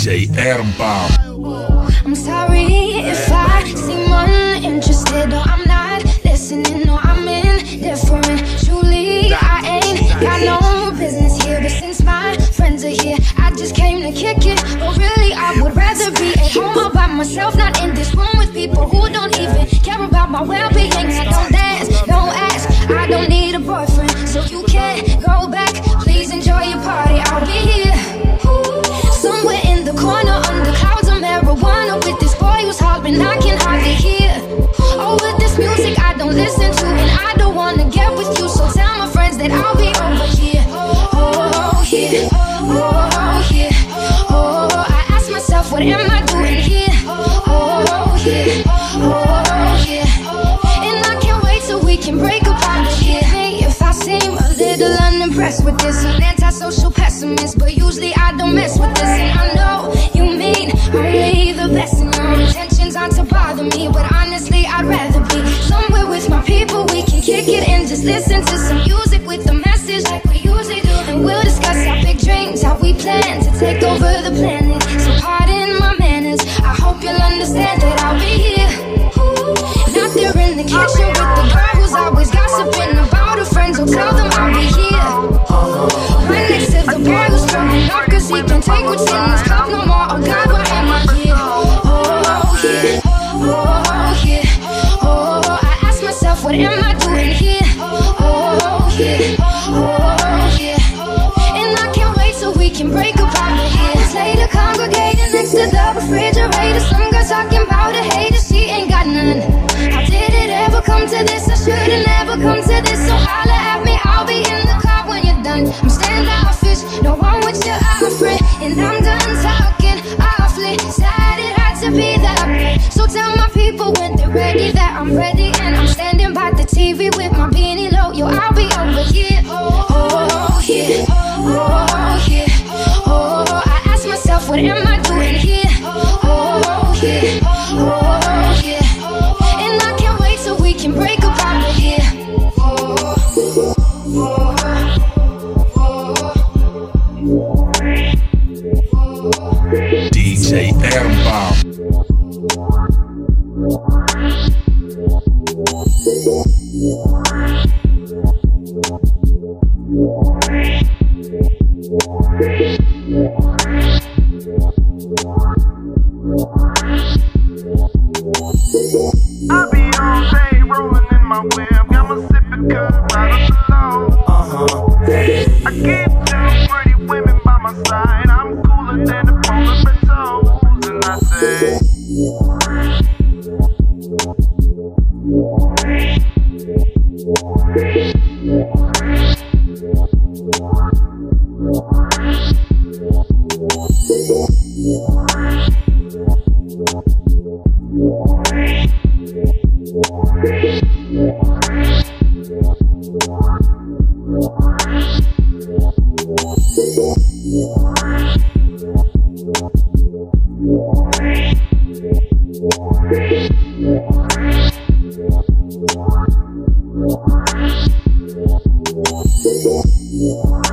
DJ. I'm sorry if I seem uninterested or I'm not listening or I'm indifferent. Truly, I ain't got no business here, but since my friends are here, I just came to kick it. But really, I would rather be at home all by myself, not in this room with people who don't even care about my well-being. I music I don't listen to, and I don't wanna get with you, so tell my friends that I'll be over here. Oh, yeah, oh, yeah, oh, I ask myself, what am I doing here? Oh, yeah, oh, yeah, and I can't wait till we can break out here. Hey, if I seem a little unimpressed with this, an antisocial pessimist, but usually I don't mess with rather be somewhere with my people. We can kick it and just listen to some music with a message like we usually do, and we'll discuss our big dreams, how we plan to take over the planet. So pardon my manners. I hope you'll understand that I'll be here. Not there in the kitchen with the girl who's always gossiping about her friends. So tell them I'll be here. Right next to the boy who's throwing up cause he can take what's in his can break of here. It's later congregating next to the refrigerator. Some girl talking about a hater, she ain't got none. How did it ever come to this? I should've never come to this. So holla at me, I'll be in the car when you're done. I'm standoffish, no one with your friend, and I'm done talking awfully. Sad it had to be that. So tell my people when they're ready that I'm ready, and I'm standing by the TV with my beanie low. Yo, I'll be over here. What am I doing here? Oh yeah, oh yeah, and I can't wait till we can break up out of here. DJ Ermbomb. I keep two pretty women by my side. I'm cooler than the polar Yeah.